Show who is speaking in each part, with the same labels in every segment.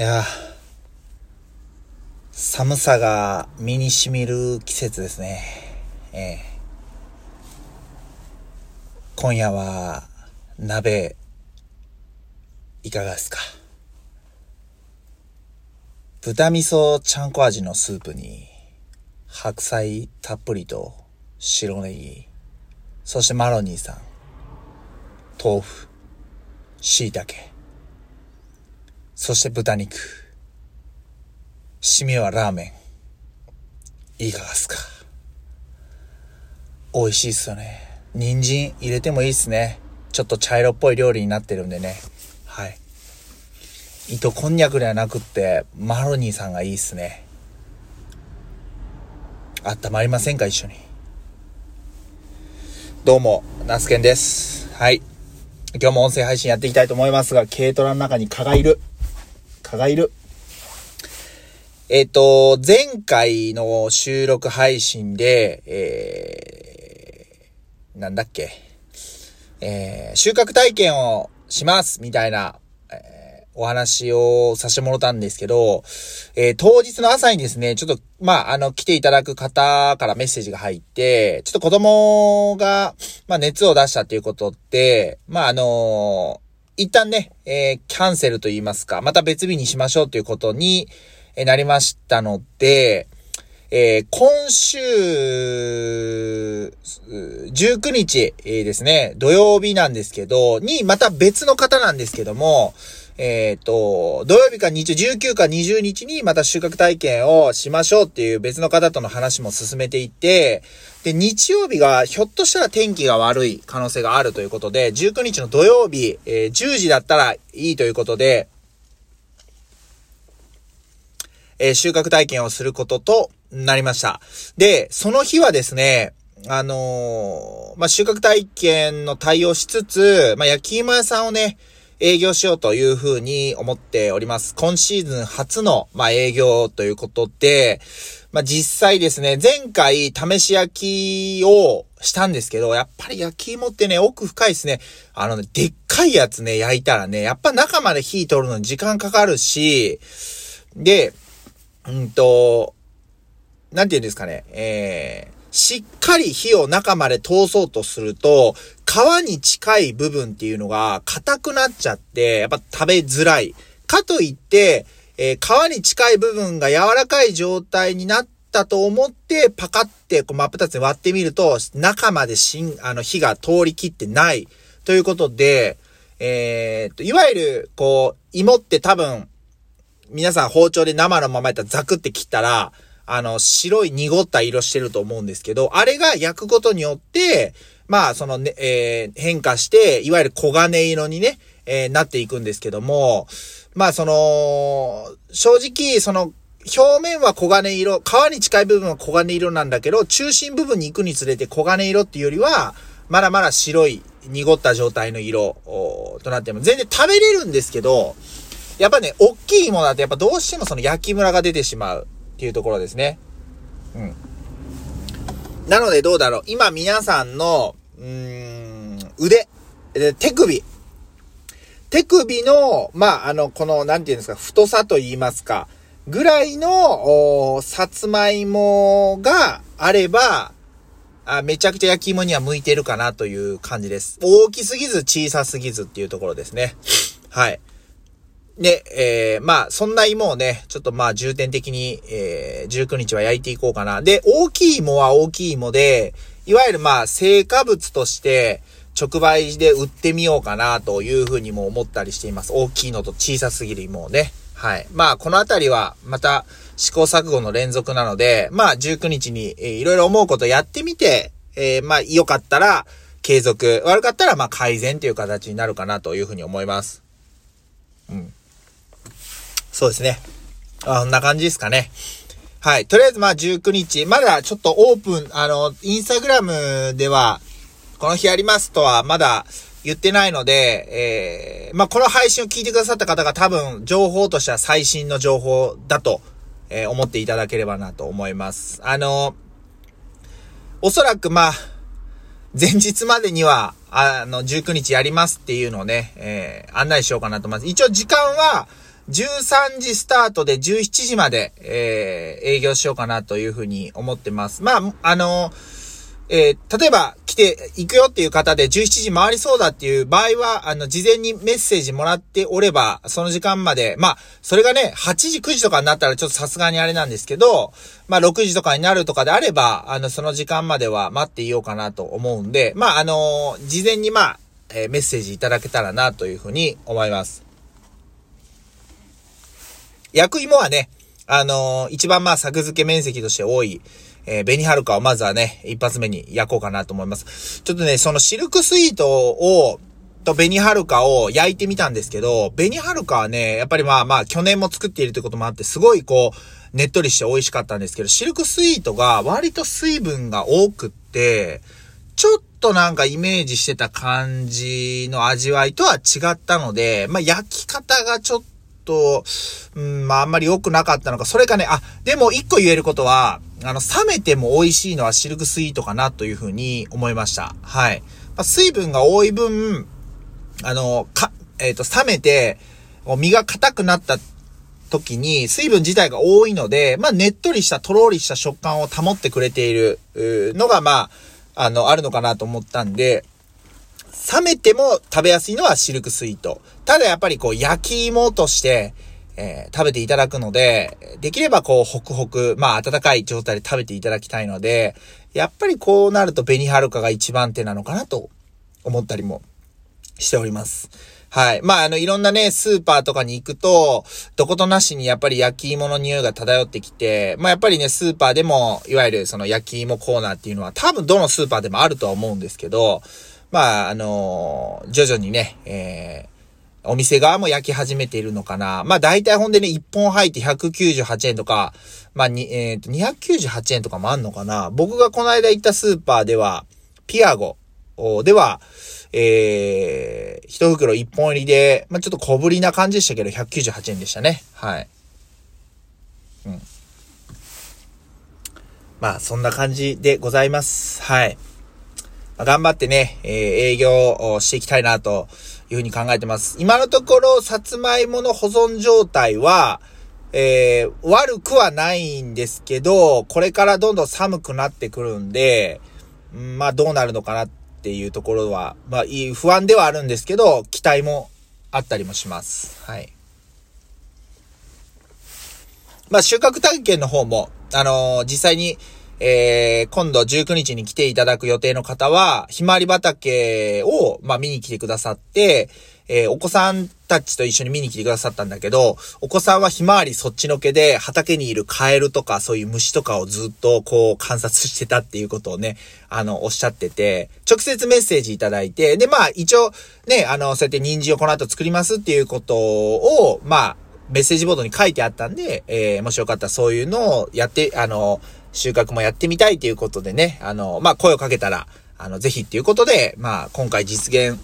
Speaker 1: いや寒さが身に染みる季節ですね。ええ。今夜は、鍋、いかがですか？豚味噌ちゃんこ味のスープに、白菜たっぷりと白ネギ、そしてマロニーさん、豆腐、椎茸、そして豚肉。締めはラーメン。いかがっすか？美味しいっすよね。人参入れてもいいっすね。ちょっと茶色っぽい料理になってるんでね。はい。糸こんにゃくではなくって、マロニーさんがいいっすね。あったまりませんか一緒に？どうも、ナスケンです。はい。今日も音声配信やっていきたいと思いますが、軽トラの中に蚊がいる。蚊がいる。えっ、と、前回の収録配信で、えー、なんだっけ、えー、収穫体験をしますみたいな、えー、お話をさせてもらったんですけど、えー、当日の朝にですね、ちょっと、まあ、あの、来ていただく方からメッセージが入って、ちょっと子供が、まあ、熱を出したっていうことで、まあ、あの一旦ね、えー、キャンセルと言いますか、また別日にしましょうということに、なりましたので、えー、今週、19日、ですね、土曜日なんですけど、に、また別の方なんですけども、えっ、ー、と、土曜日か日曜19か20日にまた収穫体験をしましょうっていう別の方との話も進めていて、で、日曜日がひょっとしたら天気が悪い可能性があるということで、19日の土曜日、えー、10時だったらいいということで、えー、収穫体験をすることとなりました。で、その日はですね、あのー、まあ、収穫体験の対応しつつ、まあ、焼き芋屋さんをね、営業しようというふうに思っております。今シーズン初の、まあ、営業ということで、まあ、実際ですね、前回試し焼きをしたんですけど、やっぱり焼き芋ってね、奥深いですね。あのね、でっかいやつね、焼いたらね、やっぱ中まで火通るのに時間かかるし、で、うんと、なんて言うんですかね、えー、しっかり火を中まで通そうとすると、皮に近い部分っていうのが硬くなっちゃって、やっぱ食べづらい。かといって、えー、皮に近い部分が柔らかい状態になったと思って、パカってこう真っ二つに割ってみると、中までしん、あの、火が通りきってない。ということで、えー、と、いわゆる、こう、芋って多分、皆さん包丁で生のままやったらザクって切ったら、あの、白い濁った色してると思うんですけど、あれが焼くことによって、まあ、そのね、えー、変化して、いわゆる黄金色にね、えー、なっていくんですけども、まあ、その、正直、その、表面は黄金色、皮に近い部分は黄金色なんだけど、中心部分に行くにつれて黄金色っていうよりは、まだまだ白い、濁った状態の色となっても、全然食べれるんですけど、やっぱね、大きい芋だとやっぱどうしてもその焼きムラが出てしまうっていうところですね。うん。なのでどうだろう。今皆さんの、うーん、腕、手首。手首の、まあ、あの、この、なんていうんですか、太さと言いますか、ぐらいの、おさつまいもがあれば、あめちゃくちゃ焼き芋には向いてるかなという感じです。大きすぎず小さすぎずっていうところですね。はい。で、えー、まあ、そんな芋をね、ちょっとまあ、重点的に、えー、19日は焼いていこうかな。で、大きい芋は大きい芋で、いわゆるまあ、成果物として、直売で売ってみようかなというふうにも思ったりしています。大きいのと小さすぎる芋をね。はい。まあ、このあたりは、また、試行錯誤の連続なので、まあ、19日に、えー、いろいろ思うことやってみて、えー、まあ、良かったら、継続。悪かったら、まあ、改善という形になるかなというふうに思います。うん。そうですね。あ、こんな感じですかね。はい。とりあえずまあ19日、まだちょっとオープン、あの、インスタグラムでは、この日ありますとはまだ言ってないので、えー、まあこの配信を聞いてくださった方が多分情報としては最新の情報だと、えー、思っていただければなと思います。あの、おそらくまあ、前日までには、あの、19日やりますっていうのをね、えー、案内しようかなと思います。一応時間は、13時スタートで17時まで、えー、営業しようかなというふうに思ってます。まあ、あのえー、例えば来て行くよっていう方で17時回りそうだっていう場合は、あの、事前にメッセージもらっておれば、その時間まで、まあ、それがね、8時、9時とかになったらちょっとさすがにあれなんですけど、まあ、6時とかになるとかであれば、あの、その時間までは待っていようかなと思うんで、まあ、あのー、事前にまあ、えー、メッセージいただけたらなというふうに思います。薬芋はね、あのー、一番まあ作付け面積として多い、えー、紅はるかをまずはね、一発目に焼こうかなと思います。ちょっとね、そのシルクスイートを、と紅はるかを焼いてみたんですけど、紅はるかはね、やっぱりまあまあ去年も作っているということもあって、すごいこう、ねっとりして美味しかったんですけど、シルクスイートが割と水分が多くって、ちょっとなんかイメージしてた感じの味わいとは違ったので、まあ焼き方がちょっと、うん、まああんまり良くなかったのか、それかね、あ、でも一個言えることは、あの、冷めても美味しいのはシルクスイートかなというふうに思いました。はい。まあ、水分が多い分、あの、か、えっ、ー、と、冷めて、身が硬くなった時に水分自体が多いので、まあ、ねっとりした、とろりした食感を保ってくれているのが、まあ、あの、あるのかなと思ったんで、冷めても食べやすいのはシルクスイート。ただやっぱりこう、焼き芋として、えー、食べていただくので、できればこう、ホクホク、まあ、温かい状態で食べていただきたいので、やっぱりこうなると紅はるかが一番手なのかなと思ったりもしております。はい。まあ、あの、いろんなね、スーパーとかに行くと、どことなしにやっぱり焼き芋の匂いが漂ってきて、まあ、やっぱりね、スーパーでも、いわゆるその焼き芋コーナーっていうのは、多分どのスーパーでもあるとは思うんですけど、まあ、あのー、徐々にね、えー、お店側も焼き始めているのかな。まあ大体ほんでね、1本入って198円とか、まあに、えっ、ー、と、298円とかもあんのかな。僕がこの間行ったスーパーでは、ピアゴでは、えー、一袋1本入りで、まあちょっと小ぶりな感じでしたけど、198円でしたね。はい。うん。まあそんな感じでございます。はい。頑張ってね、えー、営業をしていきたいなというふうに考えてます。今のところ、さつまいもの保存状態は、えー、悪くはないんですけど、これからどんどん寒くなってくるんで、んまあどうなるのかなっていうところは、まあいい不安ではあるんですけど、期待もあったりもします。はい。まあ収穫体験の方も、あのー、実際に、えー、今度19日に来ていただく予定の方は、ひまわり畑を、まあ、見に来てくださって、えー、お子さんたちと一緒に見に来てくださったんだけど、お子さんはひまわりそっちのけで畑にいるカエルとかそういう虫とかをずっとこう観察してたっていうことをね、あの、おっしゃってて、直接メッセージいただいて、で、まあ一応ね、あの、そうやって人参をこの後作りますっていうことを、まあ、メッセージボードに書いてあったんで、えー、もしよかったらそういうのをやって、あの、収穫もやってみたいということでね、あの、まあ、声をかけたら、あの、ぜひっていうことで、まあ、今回実現、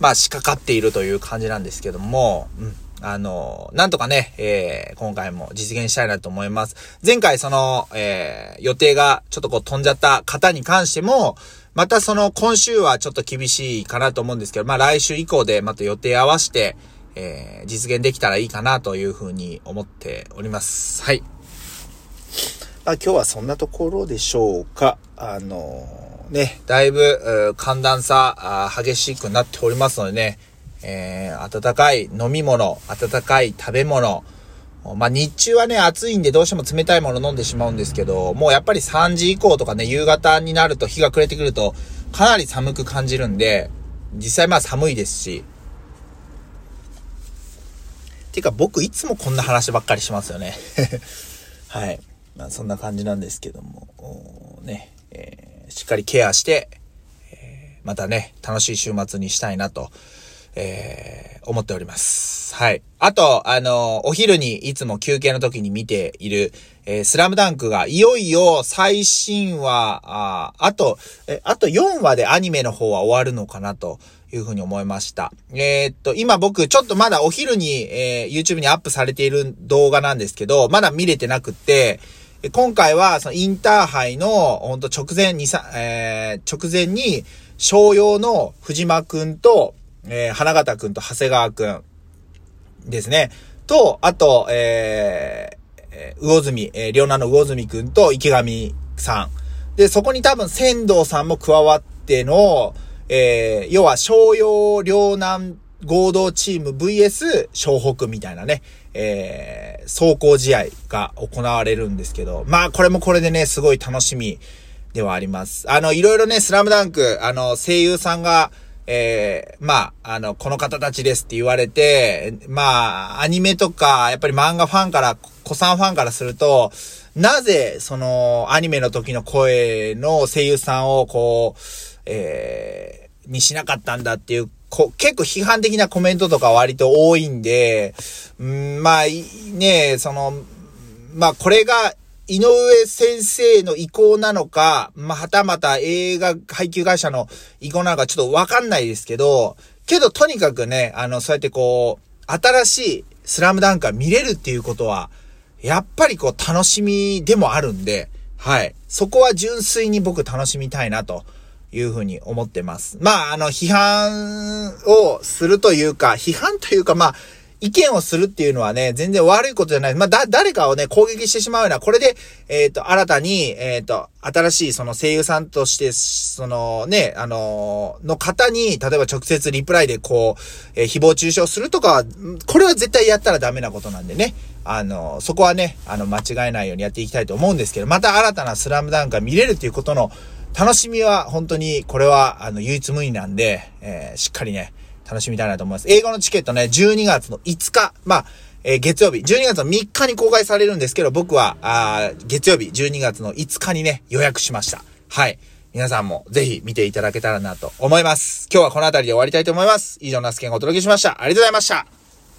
Speaker 1: まあ、仕掛かっているという感じなんですけども、うん。あの、なんとかね、えー、今回も実現したいなと思います。前回その、えー、予定がちょっとこう飛んじゃった方に関しても、またその今週はちょっと厳しいかなと思うんですけど、まあ来週以降でまた予定合わせて、えー、実現できたらいいかなというふうに思っております。はい。あ、今日はそんなところでしょうか。あのー、ね、だいぶ、寒暖差激しくなっておりますのでね、えー、温かい飲み物、温かい食べ物、まあ、日中はね、暑いんでどうしても冷たいもの飲んでしまうんですけど、もうやっぱり3時以降とかね、夕方になると日が暮れてくると、かなり寒く感じるんで、実際まあ寒いですし。てか僕いつもこんな話ばっかりしますよね。はい。まあそんな感じなんですけども、ね、えー、しっかりケアして、えー、またね、楽しい週末にしたいなと、えー、思っております。はい。あと、あの、お昼にいつも休憩の時に見ている、えー、スラムダンクがいよいよ最新話、ああと、え、あと4話でアニメの方は終わるのかなというふうに思いました。えー、っと、今僕ちょっとまだお昼に、えー、YouTube にアップされている動画なんですけど、まだ見れてなくって、今回は、そのインターハイの、ほんと直前にさ、えー、直前に、商用の藤間くんと、えー、花形くんと長谷川くんですね。と、あと、えー、魚住、えー、両南の魚住くんと池上さん。で、そこに多分仙道さんも加わっての、えー、要は商用両南合同チーム VS 湘北みたいなね、えー、走行試合が行われるんですけど、まあこれもこれでね、すごい楽しみではあります。あの、いろいろね、スラムダンク、あの、声優さんが、えー、まあ、あの、この方たちですって言われて、まあ、アニメとか、やっぱり漫画ファンから、子さんファンからすると、なぜ、その、アニメの時の声の声優さんを、こう、えー、にしなかったんだっていうこ、結構批判的なコメントとか割と多いんで、うん、まあ、ね、その、まあ、これが、井上先生の意向なのか、まあ、はたまた映画配給会社の意向なのかちょっとわかんないですけど、けどとにかくね、あの、そうやってこう、新しいスラムダンクが見れるっていうことは、やっぱりこう楽しみでもあるんで、はい。そこは純粋に僕楽しみたいなというふうに思ってます。まあ、あの、批判をするというか、批判というか、まあ、意見をするっていうのはね、全然悪いことじゃない。まあ、だ、誰かをね、攻撃してしまうような、これで、えっ、ー、と、新たに、えっ、ー、と、新しいその声優さんとして、そのね、あのー、の方に、例えば直接リプライでこう、え誹謗中傷するとか、これは絶対やったらダメなことなんでね。あの、そこはね、あの、間違えないようにやっていきたいと思うんですけど、また新たなスラムダンクが見れるっていうことの楽しみは本当に、これは、あの、唯一無二なんで、えー、しっかりね、楽しみたいなと思います。英語のチケットね、12月の5日、まあ、えー、月曜日、12月の3日に公開されるんですけど、僕は、あ月曜日、12月の5日にね、予約しました。はい。皆さんもぜひ見ていただけたらなと思います。今日はこの辺りで終わりたいと思います。以上、ナスケンがお届けしました。ありがとうございました。